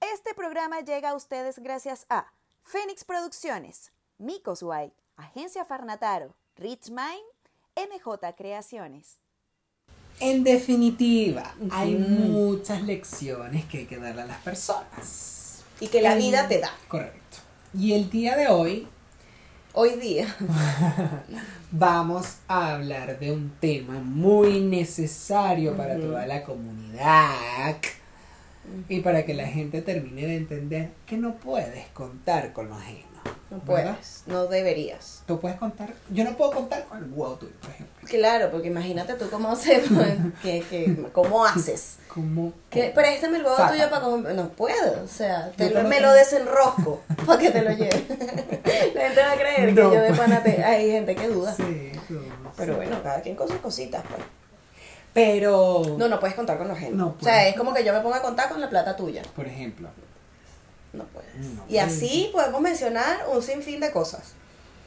Este programa llega a ustedes gracias a Fénix Producciones, Micos White, Agencia Farnataro, Rich Mind, MJ Creaciones. En definitiva, hay muchas lecciones que hay que darle a las personas. Y que la vida te da. Correcto. Y el día de hoy Hoy día. vamos a hablar de un tema muy necesario para toda la comunidad y para que la gente termine de entender que no puedes contar con lo ajeno. No ¿verdad? puedes, no deberías. Tú puedes contar, yo no puedo contar con el huevo tuyo, por ejemplo. Claro, porque imagínate tú cómo hacemos, que, que, cómo haces. Como Que, préstame el huevo Saca. tuyo para comer. No puedo, o sea, te lo- me lo desenrosco para que te lo lleve. La gente va a creer No. que yo de pana te- Hay gente que duda. Sí, no, Pero sí. bueno, cada quien con sus cositas, pues. Pero, No, no puedes contar con los gente. No o sea, es como que yo me ponga a contar con la plata tuya. por ejemplo, No puedes. No y así podemos mencionar un sinfín de cosas.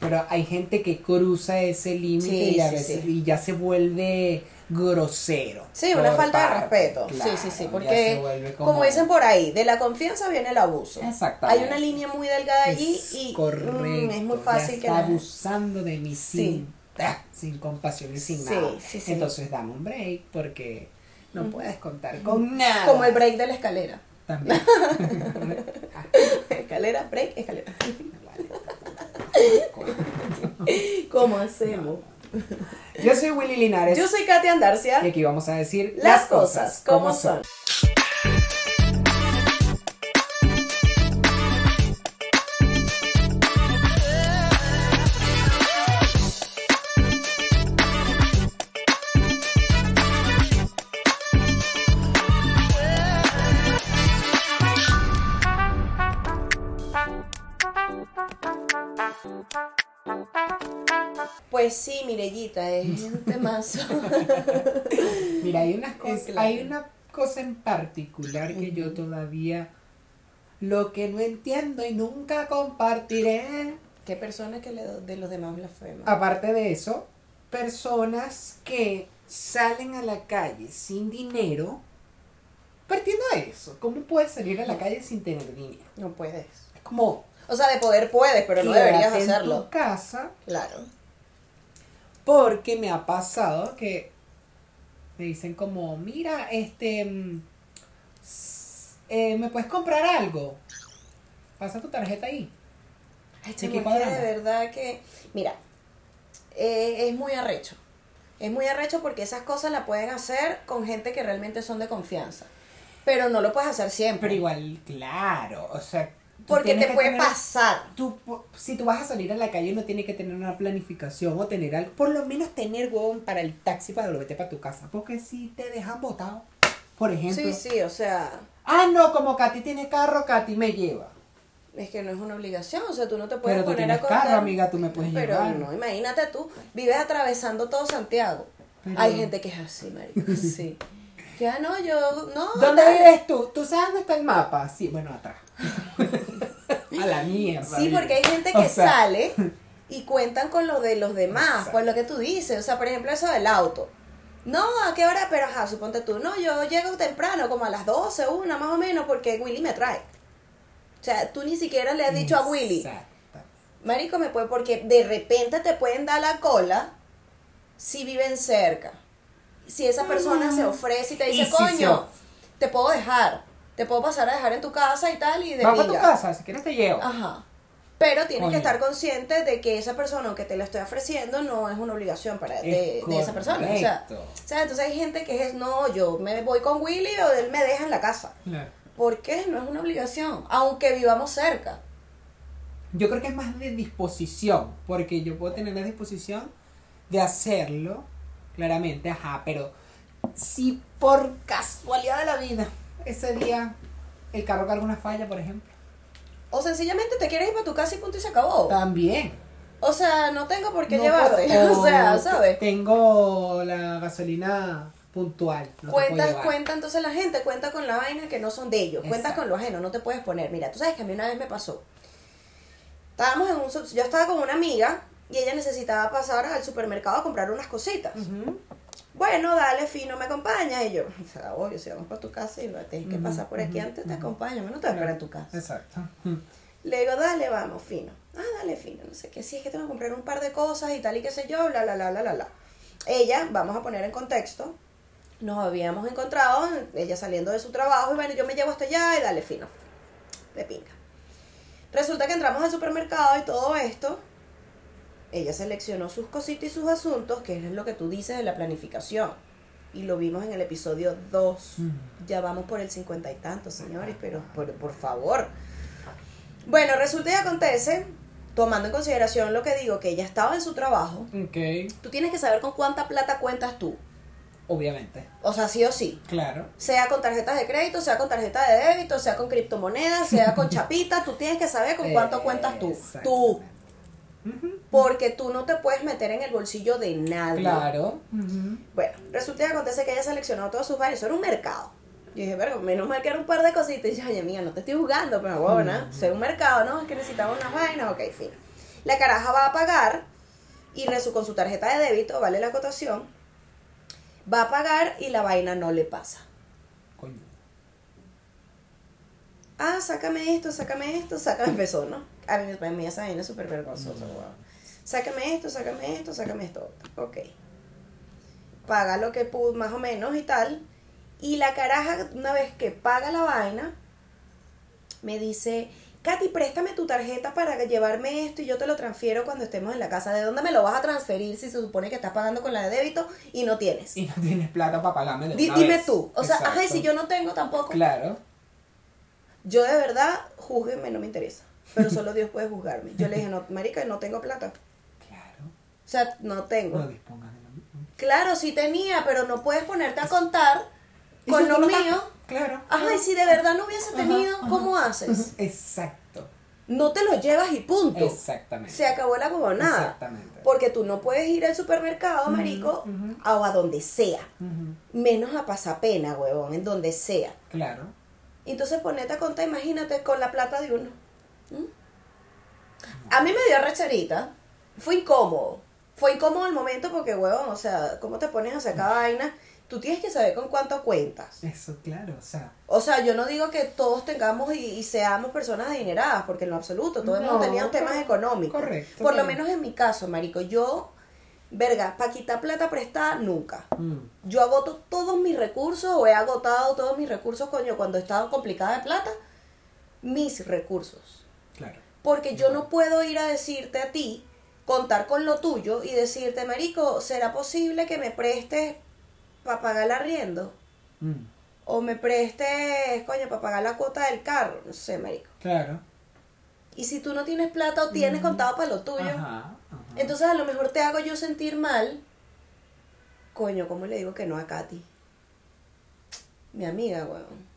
Pero hay gente que cruza ese límite Sí, y, a sí, veces- sí. y ya se vuelve grosero. Sí, una falta de respeto. claro, sí, sí, sí. Porque, como... dicen por ahí, de la confianza viene el abuso. Exactamente. Hay una línea muy delgada allí Es y correcto, mm, es muy fácil que está abusando de mí sin, ah, sin compasión y sin Sí, nada. sí, sí. Entonces dame un break porque no puedes contar con nada. Como el break de la escalera. También. escalera, break, escalera. ¿Cómo hacemos? Yo soy Willy Linares Yo soy Katia Andarcia. y aquí vamos a decir Las cosas como son. Mirellita, es un temazo. Mira, hay unas cosas, claro. hay una cosa en particular que yo todavía lo que no entiendo y nunca compartiré. ¿Qué persona que le de los demás blasfeman? Aparte de eso, personas que salen a la calle sin dinero. Partiendo de eso, ¿cómo puedes salir a la calle sin tener dinero? No puedes. Es como O sea, de poder puedes, pero no deberías en hacerlo. tu casa Claro. Porque me ha pasado que me dicen como, mira, este, mm, eh, ¿me puedes comprar algo? Pasa tu tarjeta ahí. Ay, de verdad que, mira, eh, es muy arrecho. Es muy arrecho porque esas cosas las pueden hacer con gente que realmente son de confianza. Pero no lo puedes hacer siempre. Pero igual, claro, o sea... tú porque te que puede tener- pasar. Tú, si tú vas a salir a la calle, no tienes que tener una planificación o tener algo, por lo menos tener huevón para el taxi para volverte para tu casa. Porque si te dejan botado, por ejemplo. Sí, sí, o sea, Ah, no, como Katy tiene carro, Katy me lleva. es que no es una obligación. O sea, tú no te puedes Pero tú poner tienes a carro, amiga, tú me puedes Pero llevar. no, imagínate tú, vives atravesando todo Santiago. Pero- Hay gente que es así, marico, sí. Que, ah, no, yo, no. ¿Dónde vives tú? ¿Tú sabes dónde está el mapa? Sí, bueno, atrás. A la mierda. Sí, porque hay gente O que sea, sale y cuentan con lo de los demás, Exacto. por lo que tú dices. O sea, por ejemplo, eso del auto. No, ¿a qué hora? Pero ajá, suponte tú. No, yo llego temprano, como a las 12, una más o menos, porque Willy me trae. O sea, tú ni siquiera le has dicho a Willy. Marico, me puede, porque de repente te pueden dar la cola si viven cerca. Si esa persona se ofrece y te Y dice, si coño, te puedo dejar, te puedo pasar a dejar en tu casa y tal, y de Vamos a tu pinga". casa, si quieres te llevo. Ajá. Pero tienes Coño. que estar consciente de que esa persona, aunque te la estoy ofreciendo, no es una obligación para de, Es de esa persona. O sea, o sea, entonces hay gente que es, no, yo me voy con Willy o él me deja en la casa. Claro. ¿Por qué? No es una obligación, aunque vivamos cerca. Yo creo que es más de disposición, porque yo puedo tener la disposición de hacerlo, claramente, ajá, pero si por casualidad de la vida, ese día el carro carga una falla, por ejemplo, O sencillamente te quieres ir para tu casa y punto y se acabó. también. O sea, no tengo por qué No llevarte. puedo- o sea, ¿sabes? Tengo la gasolina puntual. no puedo Cuenta, entonces la gente, cuenta con la vaina que no son de ellos, cuenta Exacto. con lo ajeno, no te puedes poner. Mira, tú sabes que a mí una vez me pasó. Estábamos en un, yo estaba con una amiga y ella necesitaba pasar al supermercado a comprar unas cositas. Bueno, dale, fino, me acompaña. Y yo, o sea, obvio, si vamos para tu casa y tienes que pasar por aquí antes, te acompaño, no te voy a esperar en tu casa. Exacto. Le digo, dale, vamos, fino. Ah, dale, fino, no sé qué, sí, es que tengo que comprar un par de cosas y tal y qué sé yo, bla, bla, bla, bla, bla, bla. Ella, vamos a poner en contexto, nos habíamos encontrado, ella saliendo de su trabajo, y bueno, yo me llevo hasta allá y dale, fino, de pinga. Resulta que entramos al supermercado y todo esto, ella seleccionó sus cositas y sus asuntos, que es lo que tú dices de la planificación. Y lo vimos en el episodio 2. Ujú. Ya vamos por el cincuenta y tantos, señores, pero por, por favor. Bueno, resulta y acontece, tomando en consideración lo que digo, que ella estaba en su trabajo, Ok. tú tienes que saber con cuánta plata cuentas tú. Obviamente. O sea, sí o sí. Claro. Sea con tarjetas de crédito, sea con tarjeta de débito, sea con criptomonedas, sea con chapita, tú tienes que saber con cuánto cuentas tú. Tú. Ujú. Porque tú no te puedes meter en el bolsillo de nadie. Claro. Bueno, resulta y acontece que ella seleccionó todos sus vainas. Eso era un mercado. Yo dije, pero menos mal que era un par de cositas. Y yo, oye, mía, no te estoy jugando, pero bueno, ser un mercado, ¿no? Es que necesitaba unas vainas, ok, fin. La caraja va a pagar y con su tarjeta de débito, vale la acotación, va a pagar y la vaina no le pasa. Coño. Ah, sácame esto, sácame esto, sácame empezó, ¿no? A mí, a mí esa vaina es súper vergonzosa, Mm. Sácame esto, sácame esto, sácame esto. Ok. Paga lo que pudo, más o menos y tal. Y la caraja, una vez que paga la vaina, me dice, Katy, préstame tu tarjeta para llevarme esto y yo te lo transfiero cuando estemos en la casa. ¿De dónde me lo vas a transferir si se supone que estás pagando con la de débito y no tienes? Y no tienes plata para pagarme de dime vez. tú. O sea, ajá, y si yo no tengo tampoco. Claro. Yo de verdad, júzguenme, no me interesa. Pero solo Dios puede juzgarme. Yo le dije, no, marica, no tengo plata. O sea, no tengo. No dispongas de la misma. Claro, sí tenía, pero no puedes ponerte a contar con lo no mío. Claro. Ajá, y si de verdad no hubiese tenido, ajá. ¿cómo haces? Exacto. No te lo llevas y punto. Exactamente. Se acabó la nada. Exactamente. Porque tú no puedes ir al supermercado, marico, o a donde sea. Menos a pasapena, huevón, en donde sea. Claro. Entonces ponete a contar, imagínate, con la plata de uno. ¿Mm? A mí me dio recherita. Fue incómodo. Fue incómodo el momento porque, huevón, o sea, ¿cómo te pones a sacar vaina? Tú tienes que saber con cuánto cuentas. Eso, claro. O sea. O sea, yo no digo que todos tengamos y, y seamos personas adineradas, porque en lo absoluto, todos No, hemos tenido temas económicos. correcto, Por lo menos en mi caso, marico, yo, verga, para quitar plata prestada, nunca. mm, Yo agoto todos mis recursos o he agotado todos mis recursos, coño, cuando he estado complicada de plata, mis recursos. Claro. Porque yo no puedo ir a decirte a ti, contar con lo tuyo y decirte, marico, ¿será posible que me prestes para pagar el arriendo? Mm, O me prestes, coño, para pagar la cuota del carro. No sé, marico. Claro. Y si tú no tienes plata o tienes contado para lo tuyo, Ajá. ajá. entonces a lo mejor te hago yo sentir mal. Coño, ¿cómo le digo que no a Katy? Mi amiga, weón.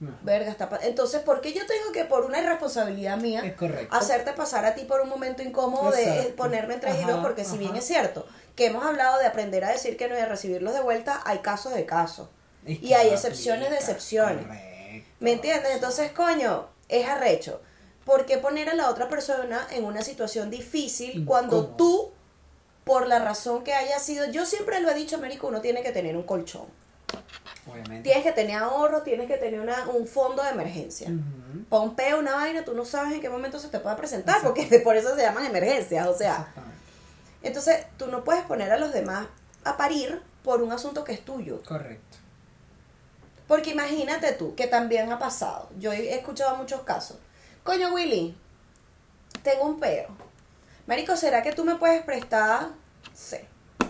No. Verga, está Entonces, ¿por qué yo tengo que, por una irresponsabilidad mía, hacerte pasar a ti por un momento incómodo de Exacto. ponerme entre Ajá, hilos? Porque si bien es cierto que hemos hablado de aprender a decir que no y a recibirlos de vuelta, hay casos de casos. Es y hay excepciones de excepciones. Correcto. ¿Me entiendes? Entonces, coño, es arrecho. ¿Por qué poner a la otra persona en una situación difícil cuando tú, por la razón que haya sido, yo siempre lo he dicho, Américo, uno tiene que tener un colchón. Obviamente. Tienes que tener ahorro, tienes que tener una, un fondo de emergencia. Ujú. Para un peo, una vaina, tú no sabes en qué momento se te pueda presentar, porque por eso se llaman emergencias, o sea. Entonces, tú no puedes poner a los demás a parir por un asunto que es tuyo. Correcto. Porque imagínate tú, que también ha pasado. Yo he escuchado muchos casos. Coño, Willy, tengo un peo. Marico, ¿será que tú me puedes prestar, sé,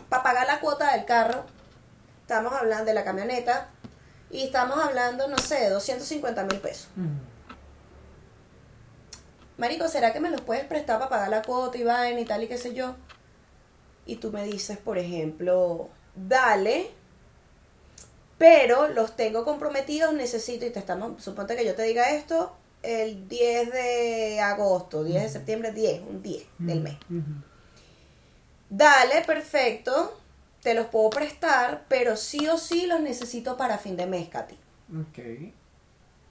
para pagar la cuota del carro? Estamos hablando de la camioneta. Y estamos hablando, no sé, de 250 mil pesos. Ujú. Marico, ¿será que me los puedes prestar para pagar la cuota y vaina y tal y qué sé yo? Y tú me dices, por ejemplo, dale, pero los tengo comprometidos, necesito, y te estamos, suponte que yo te diga esto el 10 de agosto, 10 de septiembre, 10, un 10 del mes. Ujú. Dale, perfecto, te los puedo prestar, pero sí o sí los necesito para fin de mes, Katy. Ok.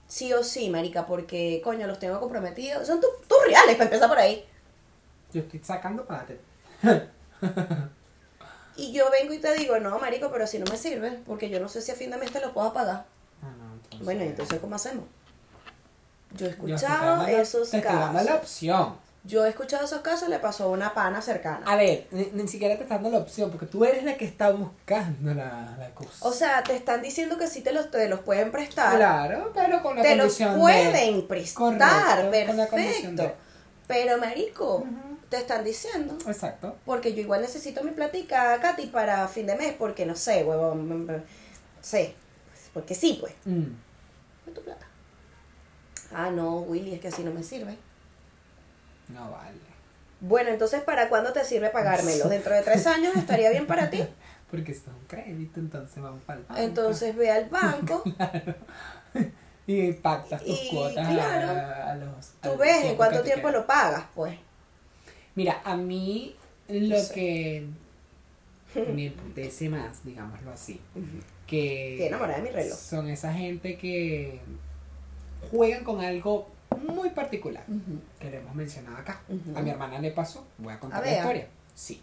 Sí o sí, marica, porque, coño, los tengo comprometidos. Son tus tus reales, para empezar por ahí. Yo estoy sacando para ti. y yo vengo y te digo, no, marico, pero si no me sirve, porque yo no sé si a fin de mes te lo puedo pagar. Ah, no, entonces- Bueno, entonces, ¿cómo hacemos? Yo he Yo estoy escuchado dando la- esos Te estoy dando la casos. opción. Yo he escuchado esos casos, le pasó a una pana cercana. A ver, ni, ni siquiera te está dando la opción, porque tú eres la que está buscando la, la cosa. O sea, te están diciendo que sí te los, te los pueden prestar. claro, pero con la te los condición de- pueden prestar, Correcto, con la condición perfecto. de- Pero, marico, te están diciendo. Exacto. Porque yo igual necesito mi platica, Katy, para fin de mes, porque no sé, huevón. No sé. Porque sí, pues. Mm. Tu plata. Ah, no, Willy, es que así no me sirve. No vale. Bueno, entonces, ¿para cuándo te sirve pagármelo? ¿Dentro de tres años estaría bien para ti? Porque esto es un crédito, entonces vamos para el banco. Entonces ve al banco, Y pactas tus Y, cuotas a- claro, a, los. tú ves en cuánto tiempo lo pagas, pues. Mira, a mí lo No sé. que me emputece más, digámoslo así, que Estoy enamorada de mi reloj. son esa gente que juegan con algo muy particular que le hemos mencionado acá. A mi hermana le pasó, voy a contar A la Bea. historia. Sí.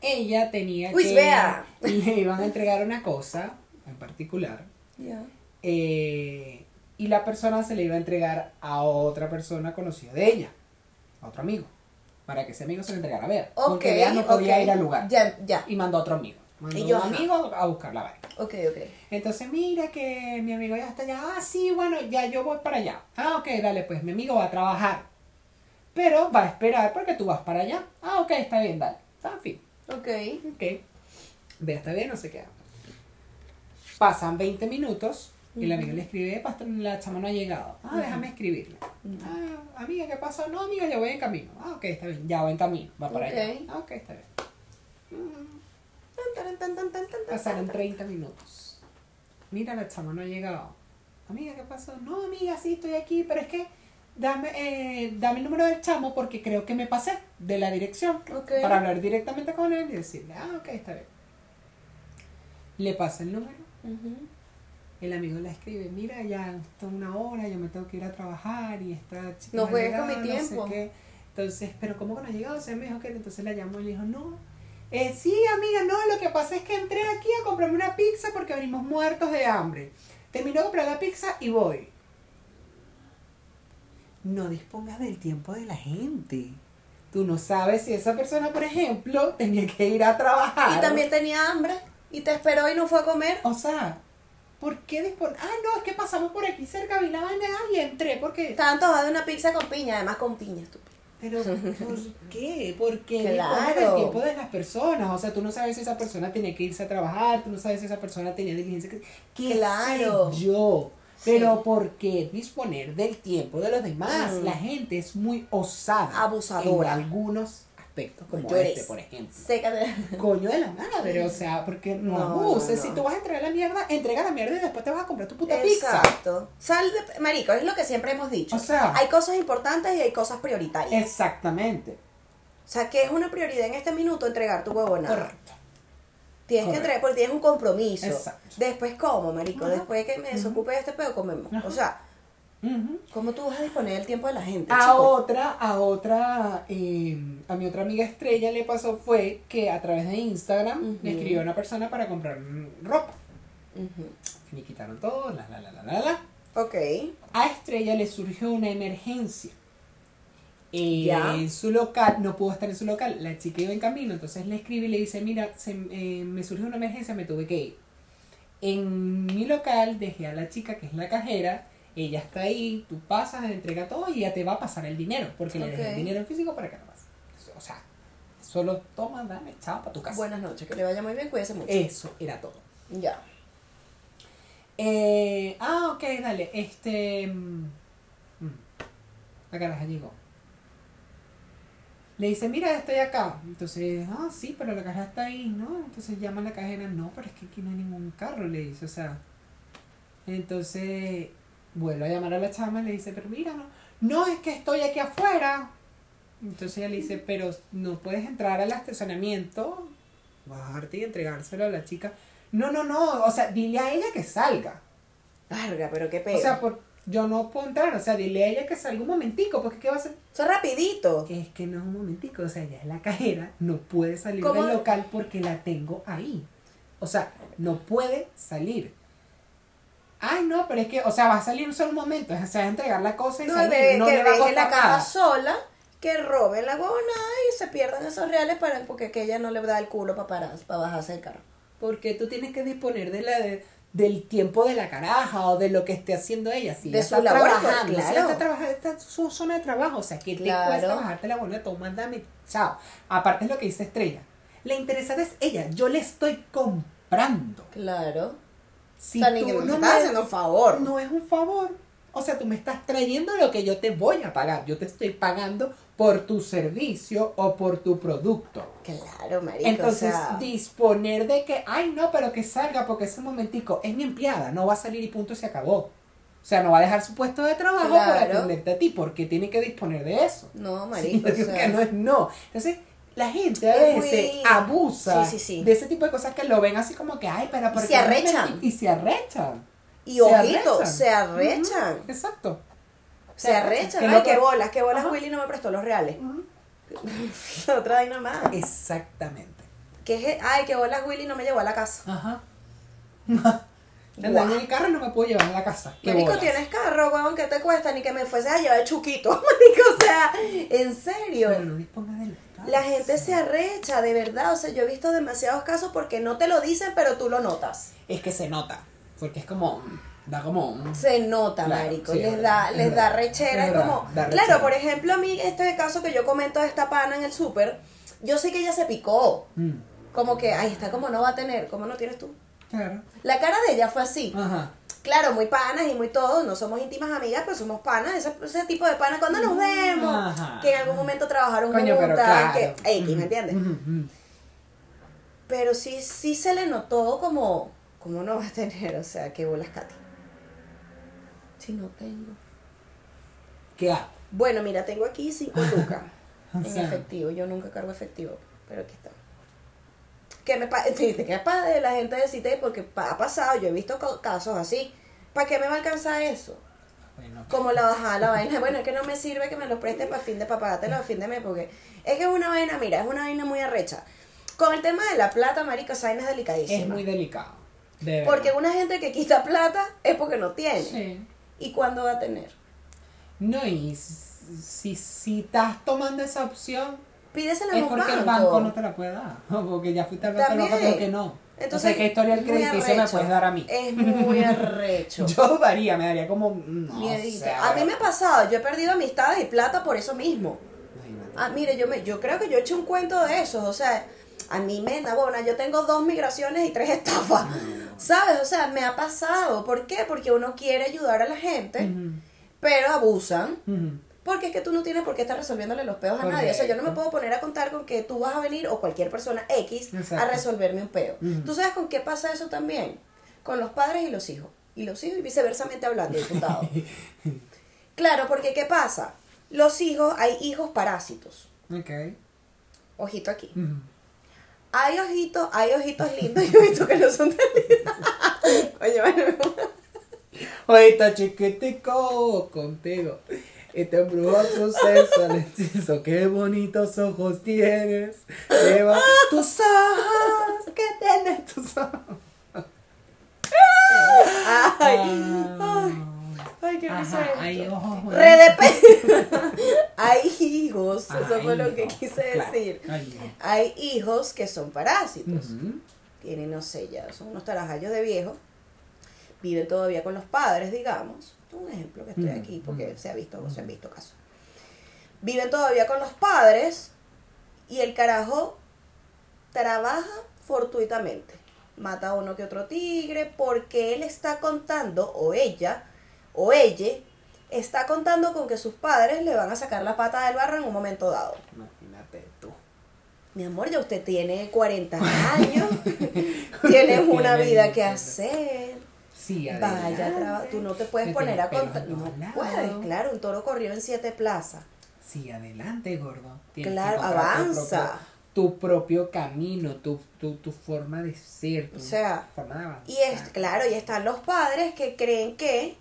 Ella tenía Uy, que Bea. le iban a entregar una cosa en particular Ya. eh, y la persona se le iba a entregar a otra persona conocida de ella, a otro amigo, para que ese amigo se le entregara a Bea. Ok. porque Bea no podía ir al lugar. Ya, ya. Y mandó a otro amigo. Mandó Y yo, un amigo a buscar la vaina. Ok, ok. Entonces, mira que mi amigo ya está allá. Ah, sí, bueno, ya yo voy para allá. Ah, ok, dale, pues mi amigo va a trabajar. Pero va a esperar porque tú vas para allá. Ah, ok, está bien, dale. Está en fin. Ok. Ok. Vea, está bien, no sé qué. Pasan 20 minutos y el amigo le escribe, pastor, la chama no ha llegado. Ah, déjame escribirle. Ah, amiga, ¿qué pasó? No, amiga, ya voy en camino. Ah, ok, está bien, ya voy en camino. Va para allá. Ah, ok, está bien. Tan, tan, tan, tan, Pasaron tan. 30 minutos. Mira, la chama no ha llegado. Amiga, ¿qué pasó? No, amiga, sí, estoy aquí, pero es que dame, eh, dame el número del chamo porque creo que me pasé de la dirección Ok. para hablar directamente con él y decirle, ah, ok, está bien. Le pasa el número. El amigo le escribe, mira, ya está una hora, yo me tengo que ir a trabajar y esta chica No juegues con mi no sé tiempo. qué". Entonces, pero ¿cómo que no ha llegado? O sea, me dijo que entonces la llamó y le dijo, no. Eh, sí, amiga, no, lo que pasa es que entré aquí a comprarme una pizza porque venimos muertos de hambre. Termino de comprar la pizza y voy. No dispongas del tiempo de la gente. Tú no sabes si esa persona, por ejemplo, tenía que ir a trabajar. Y también tenía hambre y te esperó y no fue a comer. O sea, ¿por qué disponer? Ah, no, es que pasamos por aquí cerca, vi la vaina y entré, ¿por qué? Estaba antojada de una pizza con piña, además con piña, estúpido. Pero, ¿por qué? Porque Claro. del tiempo de las personas. O sea, tú no sabes si esa persona tenía que irse a trabajar, tú no sabes si esa persona tenía diligencia. que- ¿Qué Claro. sé yo? Pero Sí. ¿por qué disponer del tiempo de los demás? Mm. La gente es muy osada. Abusadora. En algunos aspectos, como Llores. este, por ejemplo. Sécate. Coño de la madre, o sea, porque no, No, abuses. no, Si tú vas a entregar la mierda, entrega la mierda y después te vas a comprar tu puta pizza. Exacto. Sal de, marico, es lo que siempre hemos dicho. O sea- hay cosas importantes y hay cosas prioritarias. Exactamente. O sea, que es una prioridad en este minuto entregar tu huevonada. Correcto. Tienes que Correcto. entregar porque tienes un compromiso. Exacto. Después, ¿cómo, marico? Ajá. Después que me desocupe de este pedo, comemos. Ajá. O sea, ¿cómo tú vas a disponer el tiempo de la gente? A chico? otra, a otra, eh, a mi otra amiga estrella le pasó fue que a través de Instagram Ujú. le escribió a una persona para comprar ropa. Me quitaron todo, la, la, la, la, la, la. Ok. A Estrella le surgió una emergencia. Eh. En su local, no pudo estar en su local, la chica iba en camino, entonces le escribe y le dice, mira, se- eh, me surgió una emergencia, me tuve que ir. En mi local dejé a la chica que es la cajera, ella está ahí, tú pasas, entrega todo y ya te va a pasar el dinero, porque le dejé el dinero en físico para que no pase. O sea, solo toma, dame, chao, para tu casa. Buenas noches, que le vaya muy bien, cuídese mucho. Eso era todo. Ya. Eh, ah, ok, dale. Este. mm, mm, La caraja llegó. Le dice, mira, estoy acá. Entonces, ah, sí, pero la caja está ahí, ¿no? Entonces llama a la cajera, no, pero es que aquí no hay ningún carro, le dice, o sea. Entonces, vuelve a llamar a la chama y le dice, pero mira, no, no es que estoy aquí afuera. Entonces ella le dice, pero no puedes entrar al estacionamiento, bajarte y entregárselo a la chica. No, no, no, o sea, dile a ella que salga. Larga, pero qué pedo. O sea, por, yo no puedo entrar. O sea, dile a ella que salga un momentico, porque ¿qué va a hacer? Eso es rapidito. Es que no es un momentico, o sea, ella es la cajera, no puede salir ¿Cómo? del local porque la tengo ahí. O sea, no puede salir. Ay, no, pero es que, o sea, va a salir un solo momento, o sea, entregar la cosa y No, salir, de- no que le va a la caja nada. sola, que roben la huevonada y se pierdan esos reales para, porque que ella no le da el culo para parar, para bajarse del carro. Porque tú tienes que disponer de la de- del tiempo de la caraja o de lo que esté haciendo ella. Si De su está labor, trabajando, si claro. ella está trabajando, está en su zona de trabajo. O sea, que Claro. te cuesta bajarte la buena, toma, dame, chao. Aparte es lo que dice Estrella. La interesada es ella, yo le estoy comprando. Claro. Si tú me no estás haciendo un favor. no es un favor. O sea, tú me estás trayendo lo que yo te voy a pagar. Yo te estoy pagando por tu servicio o por tu producto. Claro, marico. Entonces, o sea, disponer de que, ay, no, pero que salga porque ese momentico es mi empleada, no va a salir y punto, se acabó. O sea, no va a dejar su puesto de trabajo para Claro. atenderte a ti, porque tiene que disponer de eso. no, marico. o sea, que no es no. Entonces, la gente a Es veces muy- abusa Sí, sí, sí. de ese tipo de cosas que lo ven así como que, ay, pero ¿por se arrechan. Y se arrechan. Y Se ojito, arrechan. se arrechan. Exacto. Se arrechan. Ay, qué que- bolas, qué bolas Ajá. Willy no me prestó los reales. Ujú. Otra vaina más. Exactamente. Que es, ay, qué bolas Willy no me llevó a la casa. Ajá. Andando en el carro no me puedo llevar a la casa. Qué Marico, tienes carro, weón, ¿qué te cuesta? Ni que me fuese a llevar el chuquito. Marico, o sea, en serio. Pero no disponga del espacio. La gente se arrecha, de verdad. O sea, yo he visto demasiados casos porque no te lo dicen, pero tú lo notas. Es que se nota. Porque es como. Da como. Se nota, Claro, marico. sí, les es da, verdad, les da rechera. Es verdad, como. da Claro, por ejemplo, a mí, este caso que yo comento de esta pana en el súper, yo sé que ella se picó. Mm, Como que, ahí está, como no va a tener, como no tienes tú. Claro. La cara de ella fue así. Ajá. Claro, muy panas y muy todo, no somos íntimas amigas, pero somos panas, ese, ese tipo de panas cuando nos vemos, Ajá. que en algún momento trabajaron Coño, juntas, claro. que ¿me entiendes? Pero sí, sí se le notó como, como no va a tener, o sea, qué bolas Katy. Si no tengo. ¿Qué hago? Bueno, mira, tengo aquí cinco lucas en sea. efectivo, yo nunca cargo efectivo, pero aquí está. Que me pa- sí, te quedas de la gente de Cite porque ha pasado, yo he visto casos así. ¿Para qué me va a alcanzar eso? Bueno. como la bajada la vaina. Bueno, es que no me sirve que me lo prestes para fin de para pagártelo a fin de mes, porque es que es una vaina, mira, es una vaina muy arrecha. Con el tema de la plata, marica, esa vaina es delicadísima. Es muy delicado. De porque una gente que quita plata es porque no tiene. Sí. ¿Y cuándo va a tener? No, y si, si estás tomando esa opción, Pídesela a es un porque banco. el banco no te la puede dar. Porque ya fuiste al banco banco que no. Entonces, Entonces, ¿qué historial muy crediticia me puedes dar a mí? Es muy arrecho. Yo dudaría, me daría como. No, Miedito. sé, a mí me ha pasado, yo he perdido amistades y plata por eso mismo. Imagínate. Ah, mire, yo me, yo creo que yo he hecho un cuento de esos, o sea, a mí me enabona, yo tengo dos migraciones y tres estafas, ¿sabes? O sea, me ha pasado, ¿por qué? Porque uno quiere ayudar a la gente, pero abusan, ujú. Porque es que tú no tienes por qué estar resolviéndole los peos a nadie, o sea, yo no me puedo poner a contar con que tú vas a venir o cualquier persona X a resolverme un peo. ¿Tú sabes con qué pasa eso también? Con los padres y los hijos, y los hijos y viceversamente hablando, diputado. claro, porque ¿qué pasa? Los hijos, hay hijos parásitos. Ok. Ojito aquí. Hay ojitos, hay ojitos lindos y ojitos que no son tan lindos. Oye, bueno, Ahorita chiquitico contigo. Y te embrujo tu sexo al hechizo. Qué bonitos ojos tienes. Lleva tus ojos. ¿Qué tienen tus ojos? ay, Ah. ay, qué risa hay ojos hay hijos, eso Ay, fue lo que quise claro. decir. Ay. Hay hijos que son parásitos. Ujú. Tienen, no sé, ya son unos tarajayos de viejo. Viven todavía con los padres, digamos. Un ejemplo que estoy aquí porque se ha visto, se han visto casos. Viven todavía con los padres y el carajo trabaja fortuitamente. Mata a uno que otro tigre porque él está contando, o ella, o ella, está contando con que sus padres le van a sacar la pata del barro en un momento dado. Imagínate tú. Mi amor, ya usted tiene 40 años, tienes una vida que hacer. Sí, Vaya, adelante. traba- tú no te puedes poner a contar. No puedes, claro, un toro corrió en siete plazas. Sí, adelante, gordo. Tienes Claro, tu avanza. propio- Tu propio, camino, tu, tu, tu forma de ser, tu O sea, forma de avanzar. Y es, claro, y están los padres que creen que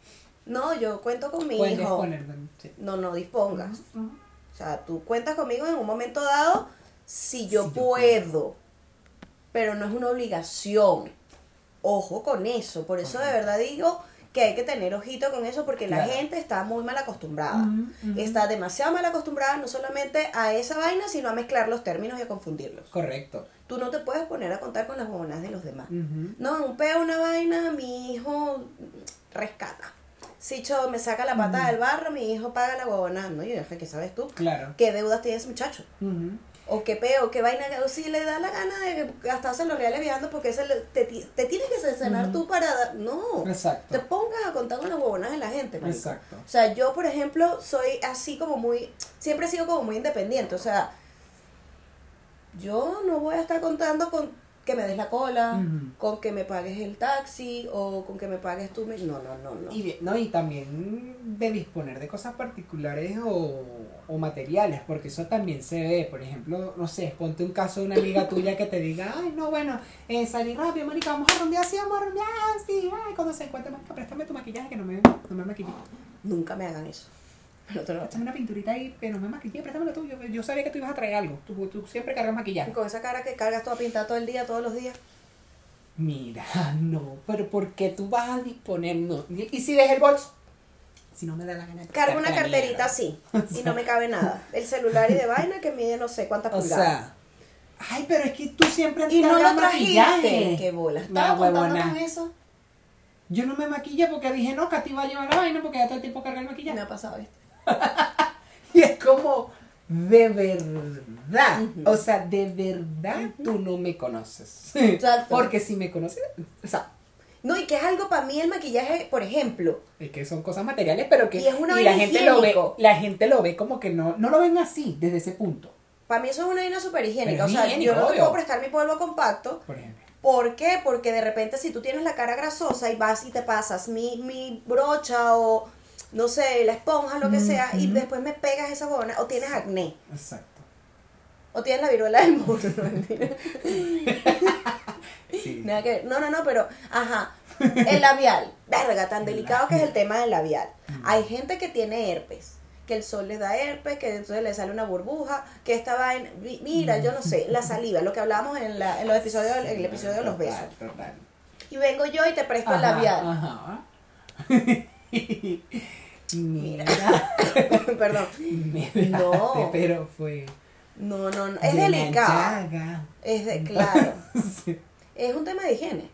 No, yo cuento con mi Puedes hijo. poner, sí. No, no dispongas. O sea, tú cuentas conmigo en un momento dado si yo Si yo puedo, pero no es una obligación. Ojo con eso. Por eso de verdad digo que hay que tener ojito con eso porque la gente está muy mal acostumbrada. Está demasiado mal acostumbrada no solamente a esa vaina, sino a mezclar los términos y a confundirlos. Correcto. Tú no te puedes poner a contar con las bobonas de los demás. No, un peo, una vaina, mi hijo rescata. Si yo me saca la pata del barro, mi hijo paga la huevona. No, yo dije, ¿qué sabes tú? Claro. ¿Qué deudas tiene ese muchacho? O qué peo, qué vaina, o si le da la gana de gastarse los reales viajando porque ese te, te tienes que cenar tú para... dar- No, te Exacto. pongas a contar con las huevonas de la gente. marico. Exacto. O sea, yo, por ejemplo, soy así como muy... Siempre he sido como muy independiente. O sea, yo no voy a estar contando con que me des la cola, con que me pagues el taxi o con que me pagues tú. mi- No, no, no, no. Y, no, y también de disponer de cosas particulares o, o materiales, porque eso también se ve. Por ejemplo, no sé, ponte un caso de una amiga tuya que te diga, ay, no, bueno, eh, salí rápido, marica, vamos a rumbear, sí, vamos a rumbear, sí, ay, cuando se encuentre, marica, préstame tu maquillaje que no me, no me maquillé. Nunca me hagan eso. Préstame una pinturita ahí que no me maquillé, préstamelo tú. Yo, yo sabía que tú ibas a traer algo. Tú, tú siempre cargas maquillaje. Con esa cara que cargas toda pintada todo el día, todos los días. Mira, no, pero ¿por qué tú vas a disponer? No. ¿Y si ves el bolso? Si no me da la gana. Cargo una carterita así y no me cabe nada. El celular y de vaina que mide no sé cuántas O pulgadas. sea, ay, pero es que tú siempre y no lo trajiste. Qué bola. La Estaba contando con eso. Yo no me maquillé porque dije, no, Katy va a llevar la vaina porque ya todo el tiempo carga el Me maquillaje. ha pasado esto. Y es como, de verdad, o sea, de verdad tú no me conoces. Exacto. Porque si me conoces, o sea, No, y que es algo para mí el maquillaje, por ejemplo. Es que son cosas materiales, pero que Y es una la vaina gente lo ve, la gente lo ve como que no, no lo ven así, desde ese punto, Para mí eso es una vaina súper higiénica. O sea, higiénico, yo no te puedo prestar mi polvo compacto. por ejemplo. ¿Por qué? Porque de repente si tú tienes la cara grasosa y vas y te pasas mi, mi brocha o no sé, la esponja, lo que sea, y después me pegas esa bona, o tienes acné, Exacto. o tienes la viruela del mono, no mentira. Sí. Nada que ver. No, no, no, pero, ajá, el labial, verga, tan delicado que es el tema del labial. Hay gente que tiene herpes, que el sol les da herpes, que entonces le sale una burbuja, que esta vaina, mi- mira, yo no sé, la saliva, lo que hablábamos en, la, en los episodios, en el episodio de los besos. Total, total. Y vengo yo y te presto el labial. Ajá. Mira. Perdón. No. pero fue. No, no, no. Es de delicado. llaga. Es de, claro. Sí. Es un tema de higiene.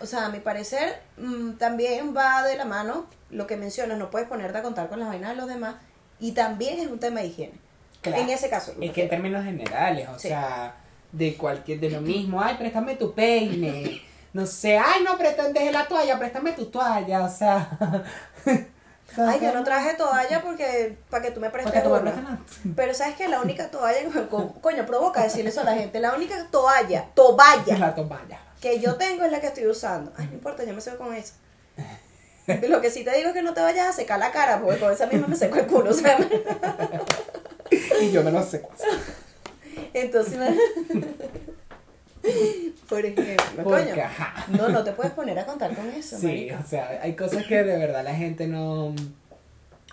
O sea, a mi parecer, mm, también va de la mano lo que mencionas, no puedes ponerte a contar con las vainas de los demás. Y también es un tema de higiene. Claro. En ese caso. Es que en términos generales, o Sí. sea, de cualquier, de lo mismo, ay, préstame tu peine, no sé, ay, no, dejé la toalla, préstame tu toalla, o sea. Ay, yo no traje toalla porque para que tú me prestes tú me una. Pero sabes que la única toalla, co- coño, provoca decirle eso a la gente, la única toalla, toalla La toalla. que yo tengo es la que estoy usando. Ay, no importa, yo me seco con eso. Lo que sí te digo es que no te vayas a secar la cara, porque con esa misma me seco el culo, o sea, Y yo me lo sé. entonces, por ejemplo, Porque, coño, ajá. no, no te puedes poner a contar con eso, Sí, marica. o sea, hay cosas que de verdad la gente no, O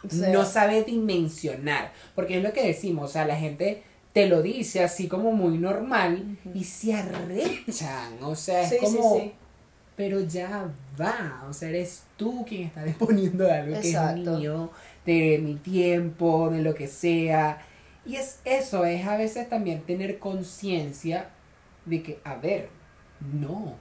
sea, no sabe dimensionar. Porque es lo que decimos, o sea, la gente te lo dice así como muy normal y se arrechan. O sea, es Sí, como. sí. Pero ya va, o sea, eres tú quien está disponiendo de algo que es mío, de mi tiempo, de lo que sea. Y es eso, es a veces también tener conciencia de que, a ver, no,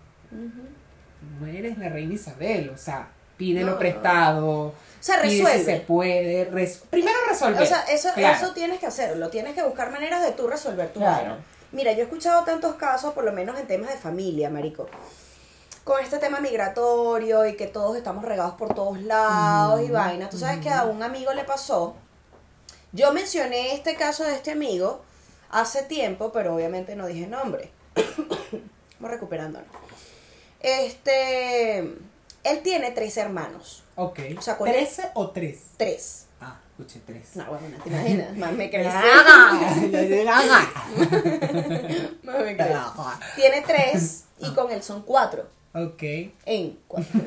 no eres la reina Isabel, o sea, pídelo No. prestado. O sea, si resuelve. se puede. res- Primero resolver. O sea, eso, claro. eso tienes que hacerlo, tienes que buscar maneras de tú resolver tu Claro. Mira, yo he escuchado tantos casos, por lo menos en temas de familia, marico. Con este tema migratorio y que todos estamos regados por todos lados y vaina. Tú sabes que a un amigo le pasó. Yo mencioné este caso de este amigo hace tiempo, pero obviamente no dije nombre. Vamos recuperándonos. Este, él tiene tres hermanos. Ok. O sea, con- ¿Trece o tres? Tres. Ah, escuché tres. No, bueno, no te imaginas. Más me crecí. Más me crecí. Tiene tres y con él son cuatro. ok. En cuatro.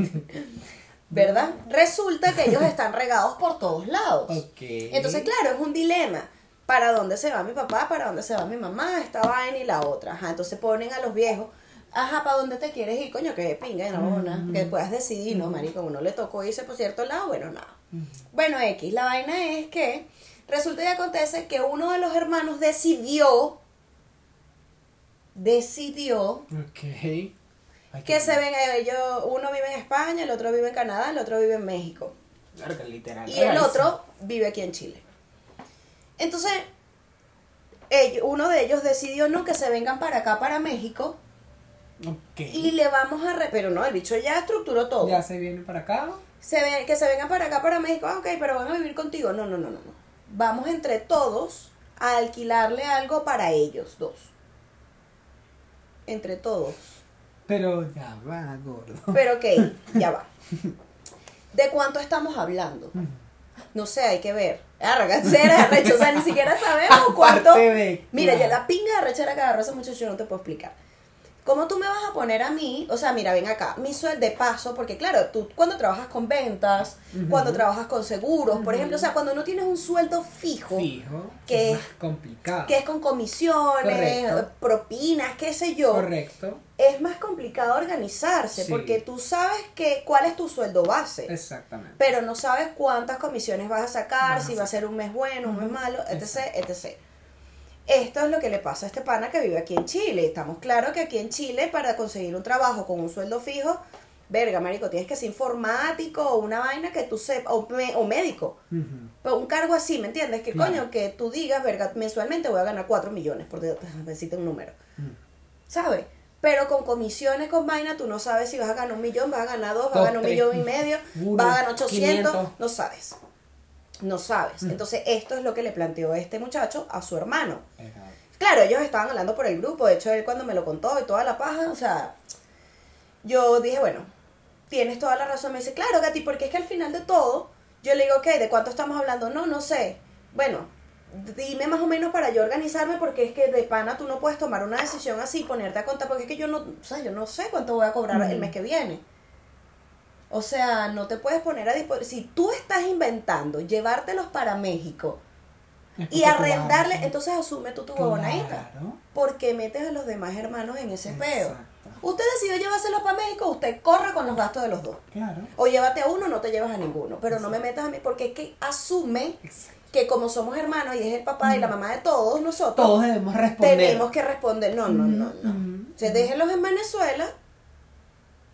¿verdad? Resulta que ellos están regados por todos lados. Ok. Entonces, claro, es un dilema. ¿Para dónde se va mi papá? ¿Para dónde se va mi mamá? Esta vaina y la otra. Ajá, entonces ponen a los viejos. Ajá, ¿para dónde te quieres ir? Coño, que pinga, no, una, que puedas decidir, ¿no, marico? Uno le tocó irse por cierto lado, bueno, nada. Bueno, X, la vaina es que resulta y acontece que uno de los hermanos decidió, decidió que se ven ellos, uno vive en España, el otro vive en Canadá, el otro vive en México. Literal. Y el otro vive aquí en Chile. Entonces, ellos- uno de ellos decidió no que se vengan para acá, para México, Ok. y le vamos a... Re pero no, el bicho ya estructuró todo. Ya se viene para acá. Se ve, que se vengan para acá, para México, ah, ok, pero van a vivir contigo. No, no, no, no, no. Vamos entre todos a alquilarle algo para ellos dos. Entre todos. Pero ya va, gordo. Pero ok, ya va. ¿De cuánto estamos hablando? No sé, hay que ver. Arrachera, arrecho, o sea, ni siquiera sabemos cuánto. De- Mira, ya la pinga de arrechera que agarró ese muchacho yo no te puedo explicar. ¿Cómo tú me vas a poner a mí? O sea, mira, ven acá, mi sueldo de paso, porque claro, tú cuando trabajas con ventas, cuando trabajas con seguros, por ejemplo, o sea, cuando no tienes un sueldo fijo, Fijo. que- es más complicado. que es con comisiones, Correcto. propinas, qué sé yo, Correcto. es más complicado organizarse Sí. porque tú sabes que cuál es tu sueldo base, Exactamente. pero no sabes cuántas comisiones vas a sacar, Vas a si va a ser un mes bueno, un mes malo, etc, etc. Esto es lo que le pasa a este pana que vive aquí en Chile. Estamos claros que aquí en Chile para conseguir un trabajo con un sueldo fijo, verga, marico, tienes que ser informático o una vaina que tú sepas, o, me- o médico. Ujú. Pero un cargo así, ¿me entiendes? Que Claro. coño, que tú digas, verga, mensualmente voy a ganar 4 millones, por decirte un número. Mm. ¿Sabes? Pero con comisiones, con vaina, tú no sabes si vas a ganar un millón, vas a ganar dos, vas a ganar un tres. millón y medio, Uno, vas a ganar 800, 500. no sabes. No sabes. Mm. Entonces, esto es lo que le planteó este muchacho a su hermano. Exacto. Claro, ellos estaban hablando por el grupo, de hecho, él cuando me lo contó y toda la paja, o sea, yo dije, bueno, tienes toda la razón. Me dice, claro, Gati, porque es que al final de todo, yo le digo, ok, ¿de cuánto estamos hablando? No, no sé. Bueno, dime más o menos para yo organizarme, porque es que de pana tú no puedes tomar una decisión así y ponerte a contar, porque es que yo no, o sea, yo no sé cuánto voy a cobrar el Ujú. mes que viene. O sea, no te puedes poner a disposición. Si tú estás inventando llevártelos para México y vas arrendarle, entonces asume tú tu huevonadita. Claro. Porque metes a los demás hermanos en ese peo. Exacto. Usted decidió llevárselos para México, usted corre con los gastos de los dos. Claro. O llévate a uno, no te llevas a ninguno. Pero no me metas a mí, porque es que asume Exacto. que como somos hermanos y es el papá y la mamá de todos nosotros, Todos debemos responder. tenemos que responder. No, no, no, no. Ujú, Se déjenlos en Venezuela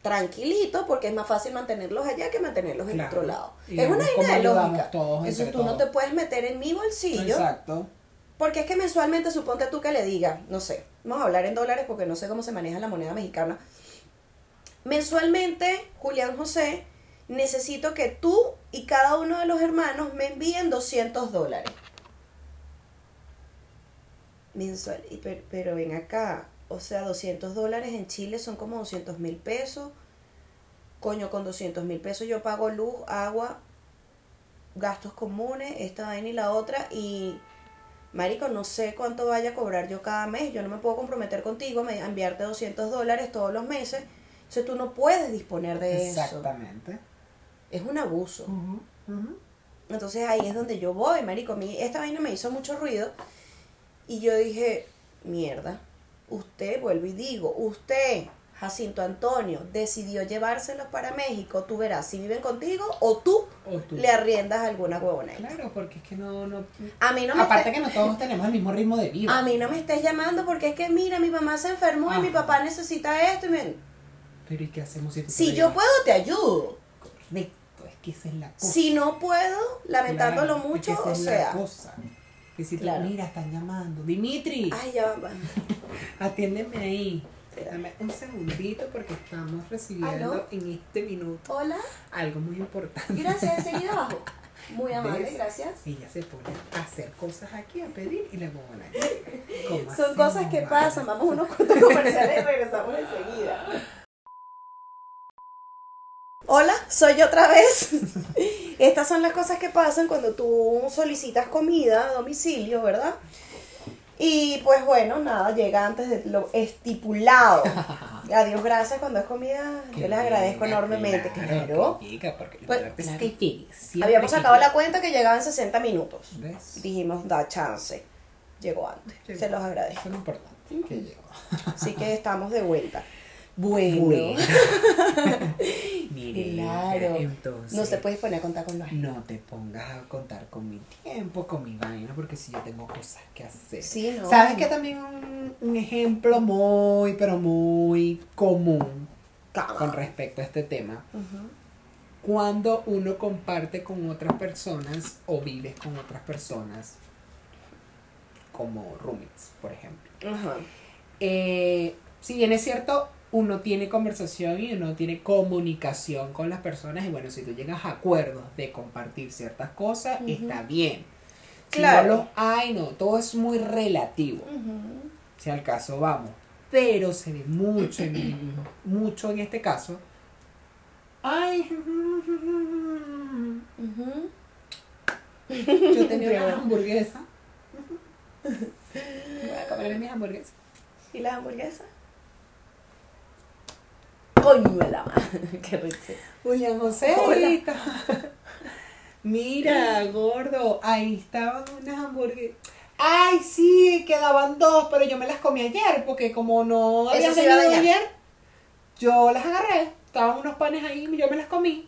tranquilitos porque es más fácil mantenerlos allá que mantenerlos en Claro. otro lado. Y es una idea de lógica. todos Eso tú no te puedes meter en mi bolsillo. Exacto. Porque es que mensualmente, suponte tú que le diga, no sé, vamos a hablar en dólares porque no sé cómo se maneja la moneda mexicana. Mensualmente, Julián José, necesito que tú y cada uno de los hermanos me envíen 200 dólares. Mensual, y per- pero, ven acá, o sea, 200 dólares en Chile son como 200 mil pesos. Coño, con 200 mil pesos yo pago luz, agua, gastos comunes, esta vaina y la otra, y Marico, no sé cuánto vaya a cobrar yo cada mes. Yo no me puedo comprometer contigo a enviarte 200 dólares todos los meses. Entonces tú no puedes disponer de eso. Exactamente. Es un abuso. Entonces ahí es donde yo voy, Marico. A mí esta vaina me hizo mucho ruido. Y yo dije, mierda. Usted, vuelvo y digo, usted, Jacinto Antonio, decidió llevárselos para México. Tú verás si viven contigo o tú O tú. le arriendas alguna huevona. Claro, porque es que no, no. A mí no me Aparte que no todos tenemos el mismo ritmo de vida. A mí no me estés llamando porque es que, mira, mi mamá se enfermó y mi papá necesita esto. Y me... Pero ¿y qué hacemos si tú Si yo puedo, te ayudo. Correcto, es que esa es la cosa. Si no puedo, lamentándolo Claro, mucho, es que esa o es la sea. cosa. Claro. mira, están llamando. Dimitri, Ay, ya va. atiéndeme ahí. Dame un segundito porque estamos recibiendo ¿Aló? en este minuto Hola, algo muy importante. gracias, enseguida abajo. Muy amable, ¿Ves? gracias. Ella se pone a hacer cosas aquí, a pedir y le pongo ¿Cómo Son así, cosas que pasan. Vamos a unos cuantos comerciales y regresamos enseguida. Hola, soy yo otra vez. Estas son las cosas que pasan cuando tú solicitas comida a domicilio, ¿verdad? Y pues bueno, nada, llega antes de lo estipulado. Adiós, gracias cuando es comida. Yo les agradezco enormemente. Claro. que llega, porque Pues, claro. que Habíamos sacado la cuenta que llegaba en 60 minutos. ¿Ves? Dijimos, da chance. Llegó antes. Llegó. Se los agradezco. Eso es lo importante, que llegó. Así que estamos de vuelta. Bueno. Bueno. Mire, Claro. entonces. No se puede poner a contar con los No te pongas a contar con mi tiempo, con mi vaina, porque si yo tengo cosas que hacer. Sí, no. ¿Sabes que también un, un ejemplo muy, pero muy común con respecto a este tema? Cuando uno comparte con otras personas o vives con otras personas, como roommates, por ejemplo. Ajá. Eh, si bien es cierto, uno tiene conversación y uno tiene comunicación con las personas y bueno, si tú llegas a acuerdos de compartir ciertas cosas, está bien. Si Claro. no los hay, no, todo es muy relativo, si al caso vamos. Pero se ve mucho, en, mucho en este caso. Ay, yo tenía una hamburguesa. Voy a comerme mis hamburguesas. ¿Y las hamburguesas? Coño de la madre. Qué rico. Julián José. Mira, gordo, ahí estaban unas hamburguesas. Ay, sí, quedaban dos, pero yo me las comí ayer, porque como no Eso habían se iba a venido dañar. ayer, yo las agarré. Estaban unos panes ahí y yo me las comí.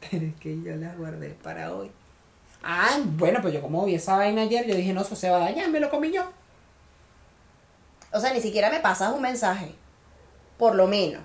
Pero es que yo las guardé para hoy. Ah, bueno, pues yo como vi esa vaina ayer, yo dije, no, eso se va a dañar, me lo comí yo. O sea, ni siquiera me pasas un mensaje. Por lo menos.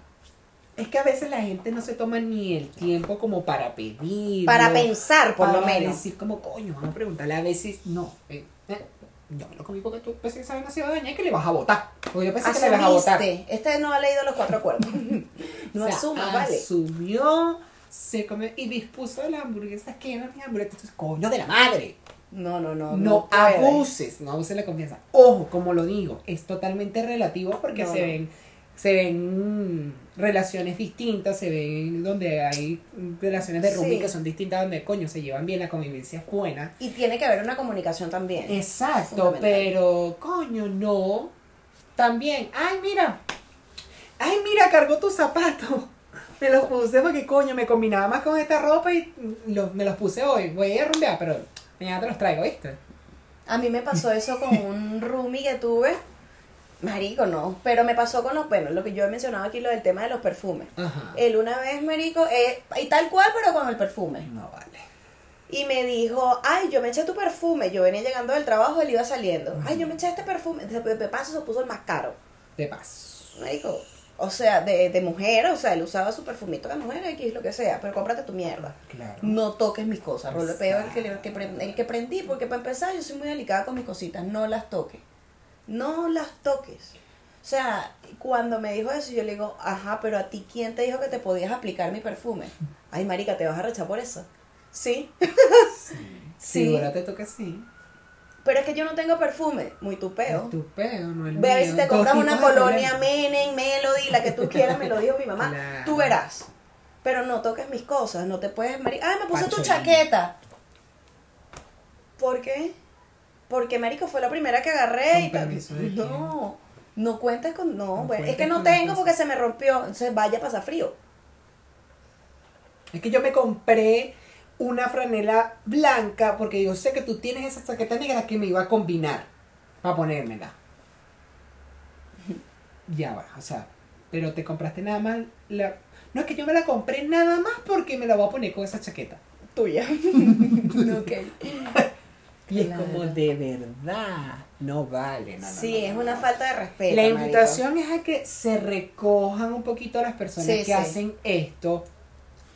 Es que a veces la gente no se toma ni el tiempo como para pedir. Para pensar, por lo para menos. decir como, coño, vamos a preguntarle a veces, no, eh, eh, yo me lo comí porque tú pensé que iba a dañar y que le vas a votar. Porque yo pensé que le vas a votar. Este no ha leído los cuatro acuerdos. no O sea, asumas, vale. Asumió, se comió y dispuso de las hamburguesas que eran mis hamburguesas. Entonces, coño de la madre. No, no, no. No, abuses, no abuses la confianza. Ojo, como lo digo, es totalmente relativo porque No, se no. ven se ven relaciones distintas, se ven donde hay relaciones de roomie Sí. que son distintas, donde coño se llevan bien, la convivencia es buena. Y tiene que haber una comunicación también. Exacto, pero coño, no. También, ay, mira. Ay, mira, cargó tus zapatos. Me los puse porque coño, me combinaba más con esta ropa y los, me los puse hoy. Voy a rumbear, pero mañana te los traigo, ¿viste? A mí me pasó eso con un roomie que tuve. Marico, no. Pero me pasó con los, bueno, lo que yo he mencionado aquí, lo del tema de los perfumes. Ajá. Él una vez, Marico, eh, y tal cual, pero con el perfume. No vale. Y me dijo, ay, yo me eché tu perfume. Yo venía llegando del trabajo, él iba saliendo. Ay, yo me eché este perfume. De, de paso se puso el más caro. De paz. Marico, o sea, de, de mujer, o sea, él usaba su perfumito de mujer, X, lo que sea, pero cómprate tu mierda. Claro. No toques mis cosas, Exacto. peor el que, el, que, pre- el que prendí, porque para empezar yo soy muy delicada con mis cositas, no las toques. No las toques. O sea, cuando me dijo eso, yo le digo, ajá, pero a ti, ¿quién te dijo que te podías aplicar mi perfume? Ay, marica, ¿te vas a rechar por eso? Sí. Sí. Sí. Figúrate tú que sí. Pero es que yo no tengo perfume, muy tupeo. Es tu peo, no el Ve a ver si te compras una colonia. Menem, Melody, la que tú quieras, me lo dijo mi mamá. Claro. Tú verás. Pero no toques mis cosas, no te puedes... Ay, me puse tu chaqueta. ¿Por qué? Porque, marico, fue la primera que agarré ¿Con y? No, no cuentes con... No, No bueno, es que no tengo porque se me rompió. Entonces vaya a pasar frío. Es que yo me compré una franela blanca porque yo sé que tú tienes esa chaqueta negra que me iba a combinar para ponérmela. Ya va, o sea, pero te compraste nada más la... No es que yo me la compré nada más porque me la voy a poner con esa chaqueta. Tuya. ok. Y es como de verdad, no vale. No, Sí, no, es una falta de respeto. La invitación es a que se recojan un poquito las personas Sí, que sí. hacen esto,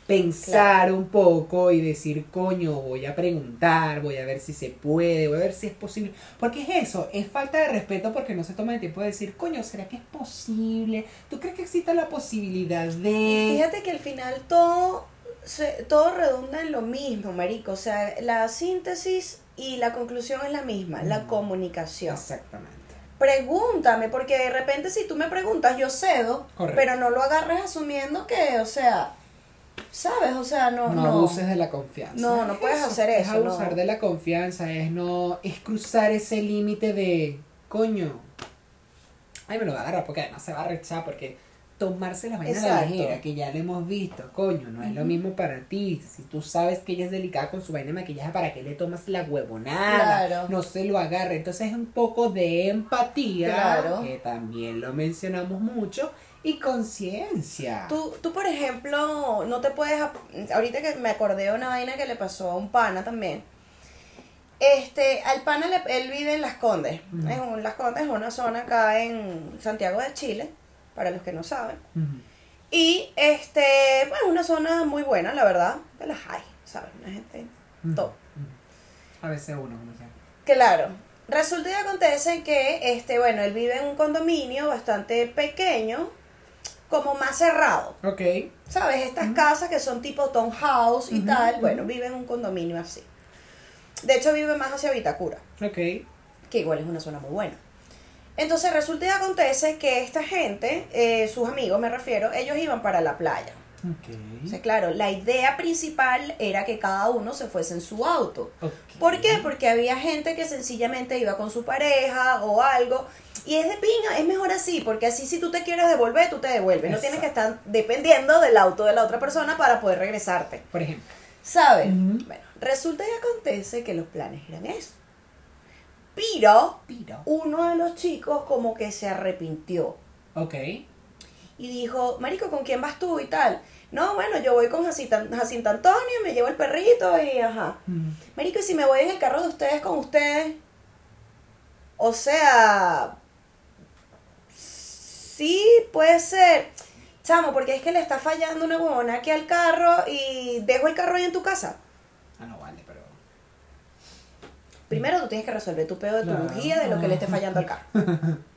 pensar un poco y decir, coño, voy a preguntar, voy a ver si se puede, voy a ver si es posible. Porque es eso, es falta de respeto porque no se toma el tiempo de decir, coño, ¿será que es posible? ¿Tú crees que exista la posibilidad Y de...? fíjate que al final todo, se- todo redunda en lo mismo, marico. O sea, la síntesis y la conclusión es la misma, la comunicación. Exactamente. Pregúntame, porque de repente si tú me preguntas, yo cedo, Correcto. pero no lo agarres asumiendo que, o sea, ¿Sabes? O sea, no. No, No, abuses de la confianza. No, no puedes hacer Es eso, abusar no. de la confianza, es no. Es cruzar ese límite de. Coño. Ay, me lo va a agarrar porque además se va a rechazar porque tomarse la vaina a la Exacto. ligera, que ya lo hemos visto, coño, no es lo mismo para ti. Si tú sabes que ella es delicada con su vaina de maquillaje, ¿para qué le tomas la huevonada? Claro. No se lo agarre. Entonces es un poco de empatía, Claro. que también lo mencionamos mucho, y conciencia. Tú, tú, por ejemplo, no te puedes. Ahorita que me acordé de una vaina que le pasó a un pana también. Este, al pana le- él vive en Las Condes. En un- Las Condes es una zona acá en Santiago de Chile, para los que no saben. Ujú. Y este, bueno, una zona muy buena, la verdad. De las hay, ¿sabes? Una gente top. A veces uno, no sé. Claro. Resulta y acontece que, este, bueno, él vive en un condominio bastante pequeño, como más cerrado. Ok. ¿Sabes? Estas casas que son tipo townhouse y Ujú, tal, ujú. bueno, vive en un condominio así. De hecho, vive más hacia Vitacura, Ok. que igual es una zona muy buena. Entonces, resulta y acontece que esta gente, eh, sus amigos me refiero, ellos iban para la playa. Ok. O sea, claro, la idea principal era que cada uno se fuese en su auto. ¿Por qué? Porque había gente que sencillamente iba con su pareja o algo. Y es de pinga, es mejor así, porque así si tú te quieres devolver, tú te devuelves. No tienes que estar dependiendo del auto de la otra persona para poder regresarte. Por ejemplo. ¿Sabes? Bueno, resulta y acontece que los planes eran eso. Pero Piro. uno de los chicos como que se arrepintió Ok. y dijo, Marico, ¿con quién vas tú y tal? No, bueno, yo voy con Jacinta, Jacinta Antonio, me llevo el perrito y ajá. Ujú. Marico, ¿y si me voy en el carro de ustedes con ustedes? O sea, sí, puede ser. Chamo, porque es que le está fallando una huevona aquí al carro y dejo el carro ahí en tu casa. Ah, no vale, pero. Primero tú tienes que resolver tu pedo de tu Claro. bujía de lo que le esté fallando al carro.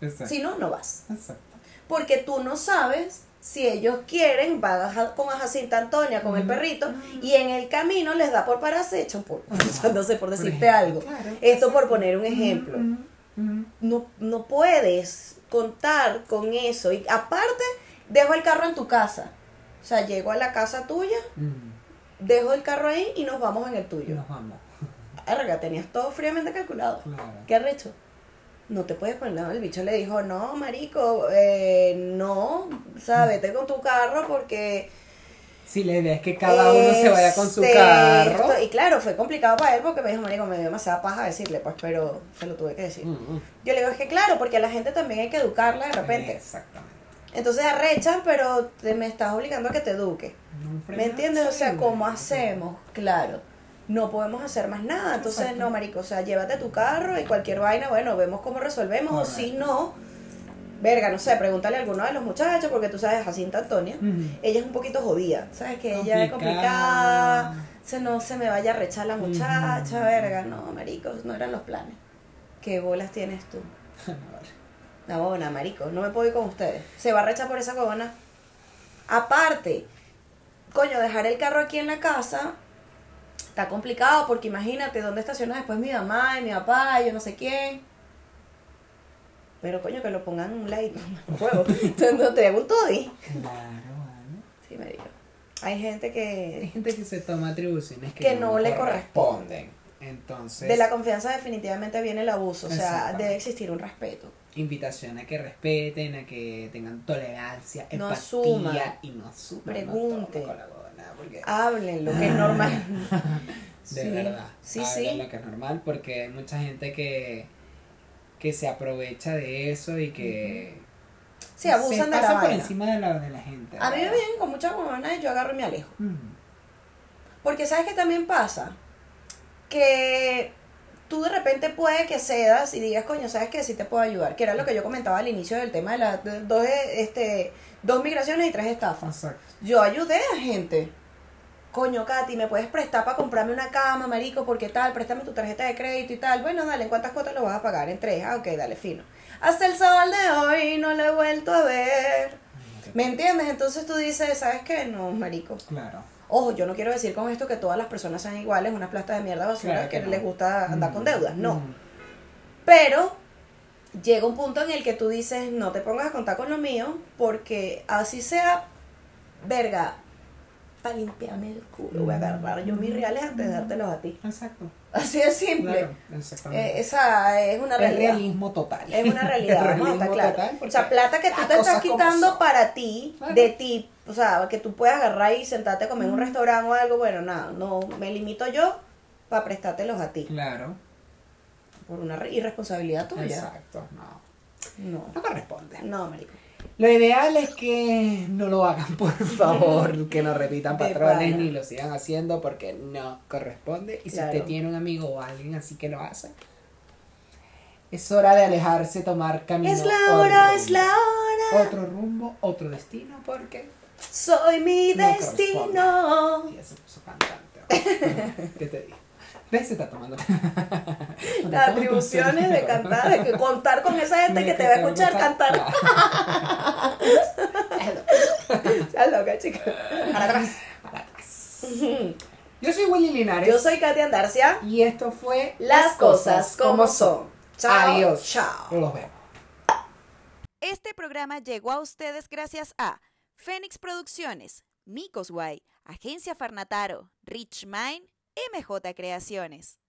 Exacto. Si no, no vas. Exacto. Porque tú no sabes si ellos quieren, van a con a Jacinta Antonia, con el perrito, y en el camino les da por pararse, por, no sé, por decirte algo. claro, Esto por poner un ejemplo. No, no puedes contar con eso. Y aparte, dejo el carro en tu casa. O sea, llego a la casa tuya, dejo el carro ahí y nos vamos en el tuyo. nos vamos. Verga, tenías todo fríamente calculado. Claro. ¿Qué arrecho? No te puedes poner, el bicho le dijo, no, marico, eh, no, o sea, vete con tu carro porque... Sí, la idea es que cada uno se vaya con su carro. esto- y claro, fue complicado para él porque me dijo, marico, me dio demasiada paja decirle, pues, pero se lo tuve que decir. Ujú. Yo le digo, es que claro, porque a la gente también hay que educarla de repente. Exactamente. Entonces arrechan, pero te, me estás obligando a que te eduque. ¿Me entiendes? O sea, ¿cómo hacemos? Claro. No podemos hacer más nada. Entonces, Exacto. no, marico, o sea, llévate tu carro y cualquier vaina, bueno, vemos cómo resolvemos. O si no, verga, no sé, pregúntale a alguno de los muchachos, porque tú sabes, Jacinta Antonia, ella es un poquito jodida. ¿Sabes? Que ella es Complicada. Se no se me vaya a rechar la muchacha, verga. No, maricos, no eran los planes. ¿Qué bolas tienes tú? La huevona, marico, no me puedo ir con ustedes. Se va a rechar por esa huevona. Aparte, coño, dejar el carro aquí en la casa está complicado porque imagínate dónde estaciona después mi mamá y mi papá y yo no sé quién. Pero coño, que lo pongan en un un juego. Entonces no te hago un toddy. Claro, vale. Sí, marico. Hay gente Hay que gente que se toma atribuciones que, Que no le corresponden. Entonces, de la confianza definitivamente viene el abuso. O sea, debe existir un respeto. invitación a que respeten, a que tengan tolerancia, No empatía asuma. y no asuman. Pregunte. No porque Hablen lo que es normal. de Sí, verdad. Sí, hablen sí. lo que es normal porque hay mucha gente que que se aprovecha de eso y que Sí, abusan se de la por vaina. encima de la, de la gente. A mí me vienen con mucha huevona y yo agarro y me alejo. Ujú. Porque sabes que también pasa que tú de repente puede que cedas y digas, coño, ¿sabes qué? Sí te puedo ayudar. Que era lo que yo comentaba al inicio del tema de las dos, este, dos migraciones y tres estafas. Exacto. Yo ayudé a gente. Coño, Katy, ¿me puedes prestar para comprarme una cama, marico? Porque tal, préstame tu tarjeta de crédito y tal. Bueno, dale, ¿en cuántas cuotas lo vas a pagar? En tres. Ah, ok, dale, fino. Hasta el sol de hoy no lo he vuelto a ver. ¿Me entiendes? Entonces tú dices, ¿sabes qué? No, marico. Claro. Ojo, yo no quiero decir con esto que todas las personas sean iguales, unas plastas de mierda basura Claro que, que no. les gusta andar con deudas. No. Ujú. Pero llega un punto en el que tú dices, no te pongas a contar con lo mío, porque así sea, verga, para limpiarme el culo. Voy a agarrar yo mis reales antes de dártelos a ti. Exacto. Así de simple. Claro, exactamente. Eh, esa es una es realidad. realismo total. Es una realidad, Es vamos a estar realismo claros. total O sea, plata que tú te estás quitando para ti, Claro. de ti, o sea, que tú puedas agarrar y sentarte a comer en un restaurante o algo, bueno, nada, no, me limito yo para prestártelos a ti, Claro. por una re- irresponsabilidad tuya. Exacto. No. No, No corresponde. no, marico. Lo ideal es que no lo hagan, por favor, que no repitan patrones ni lo sigan haciendo porque no corresponde. Y si usted tiene un amigo o alguien así que lo hace, es hora de alejarse, tomar camino. Es la hora, rumbo. es la hora. Otro rumbo, otro destino, porque Soy mi No destino. ya se puso cantante. ¿Qué te digo? ¿Ves? Se está tomando. Las atribuciones de cantar, de que contar con esa gente que te va a escuchar cantar. Estás loca, chica. Para atrás. Para atrás. Yo soy Willy Linares. Yo soy Katia Andarcia. Y esto fue Las cosas como son. Chao. Adiós. Chao. Los vemos. Este programa llegó a ustedes gracias a Fénix Producciones, Micos Guay, Agencia Farnataro, Rich Mind, MJ Creaciones.